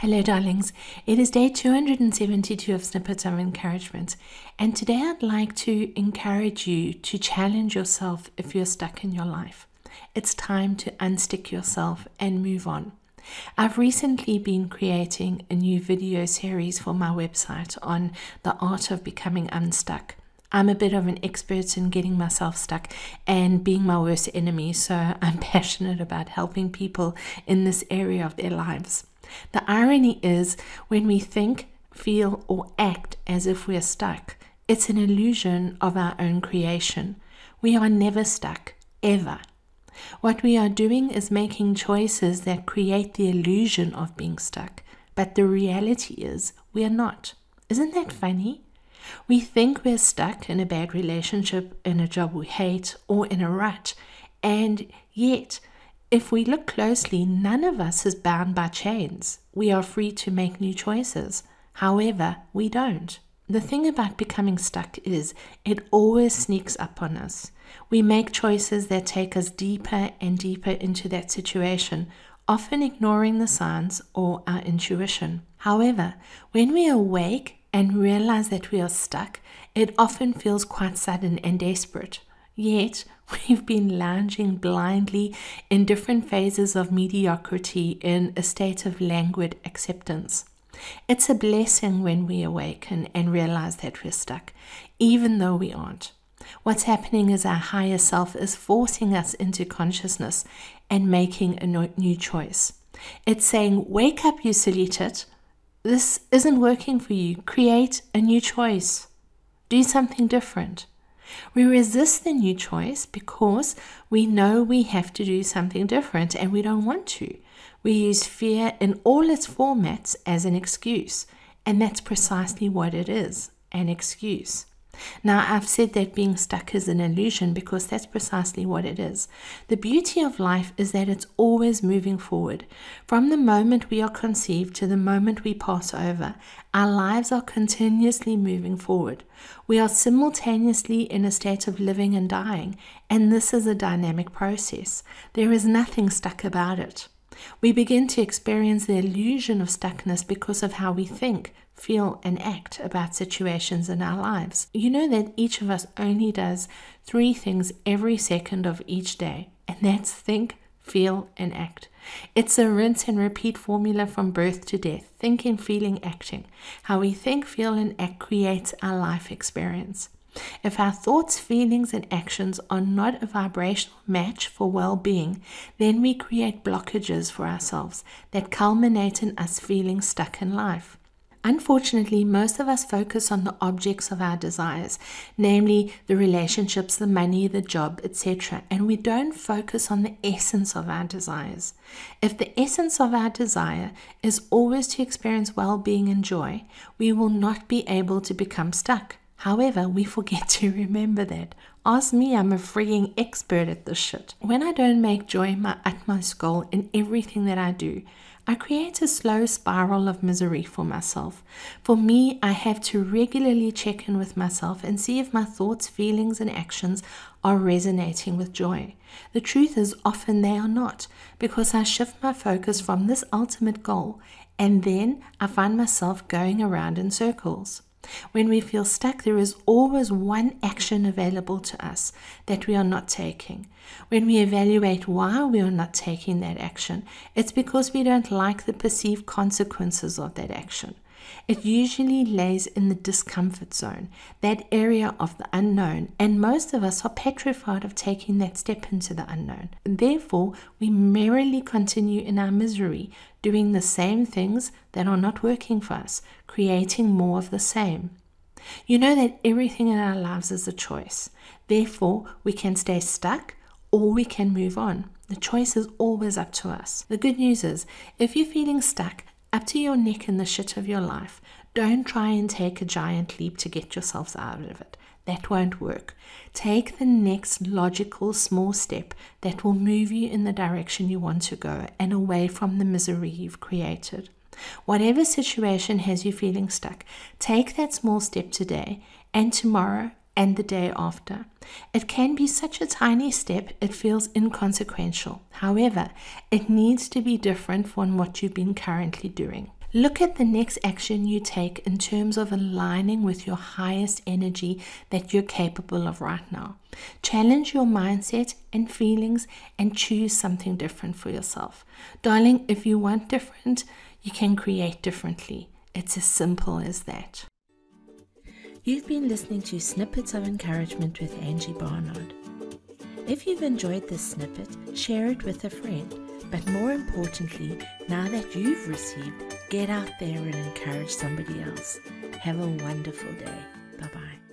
Hello, darlings. It is day 272 of Snippets of Encouragement, and today I'd like to encourage you to challenge yourself if you're stuck in your life. It's time to unstick yourself and move on. I've recently been creating a new video series for my website on the art of becoming unstuck. I'm a bit of an expert in getting myself stuck and being my worst enemy, so I'm passionate about helping people in this area of their lives. The irony is when we think, feel, or act as if we're stuck, it's an illusion of our own creation. We are never stuck, ever. What we are doing is making choices that create the illusion of being stuck, but the reality is we are not. Isn't that funny? We think we're stuck in a bad relationship, in a job we hate, or in a rut, and yet if we look closely, none of us is bound by chains. We are free to make new choices. However, we don't. The thing about becoming stuck is it always sneaks up on us. We make choices that take us deeper and deeper into that situation, often ignoring the signs or our intuition. However, when we awake and realize that we are stuck, it often feels quite sudden and desperate. Yet, we've been lounging blindly in different phases of mediocrity in a state of languid acceptance. It's a blessing when we awaken and realize that we're stuck, even though we aren't. What's happening is our higher self is forcing us into consciousness and making a new choice. It's saying, Wake up, you silly tit. This isn't working for you. Create a new choice. Do something different. We resist the new choice because we know we have to do something different and we don't want to. We use fear in all its formats as an excuse, and that's precisely what it is an excuse. Now, I've said that being stuck is an illusion because that's precisely what it is. The beauty of life is that it's always moving forward. From the moment we are conceived to the moment we pass over, our lives are continuously moving forward. We are simultaneously in a state of living and dying, and this is a dynamic process. There is nothing stuck about it. We begin to experience the illusion of stuckness because of how we think, feel, and act about situations in our lives. You know that each of us only does three things every second of each day, and that's think, feel, and act. It's a rinse and repeat formula from birth to death thinking, feeling, acting. How we think, feel, and act creates our life experience. If our thoughts, feelings, and actions are not a vibrational match for well being, then we create blockages for ourselves that culminate in us feeling stuck in life. Unfortunately, most of us focus on the objects of our desires, namely the relationships, the money, the job, etc., and we don't focus on the essence of our desires. If the essence of our desire is always to experience well being and joy, we will not be able to become stuck. However, we forget to remember that. Ask me, I'm a freaking expert at this shit. When I don't make joy my utmost goal in everything that I do, I create a slow spiral of misery for myself. For me, I have to regularly check in with myself and see if my thoughts, feelings, and actions are resonating with joy. The truth is, often they are not, because I shift my focus from this ultimate goal and then I find myself going around in circles. When we feel stuck, there is always one action available to us that we are not taking. When we evaluate why we are not taking that action, it's because we don't like the perceived consequences of that action. It usually lays in the discomfort zone, that area of the unknown, and most of us are petrified of taking that step into the unknown. Therefore, we merrily continue in our misery, doing the same things that are not working for us, creating more of the same. You know that everything in our lives is a choice. Therefore, we can stay stuck or we can move on. The choice is always up to us. The good news is, if you're feeling stuck, up to your neck in the shit of your life. Don't try and take a giant leap to get yourselves out of it. That won't work. Take the next logical small step that will move you in the direction you want to go and away from the misery you've created. Whatever situation has you feeling stuck, take that small step today and tomorrow and the day after. It can be such a tiny step, it feels inconsequential. However, it needs to be different from what you've been currently doing. Look at the next action you take in terms of aligning with your highest energy that you're capable of right now. Challenge your mindset and feelings and choose something different for yourself. Darling, if you want different, you can create differently. It's as simple as that. You've been listening to Snippets of Encouragement with Angie Barnard. If you've enjoyed this snippet, share it with a friend. But more importantly, now that you've received, get out there and encourage somebody else. Have a wonderful day. Bye bye.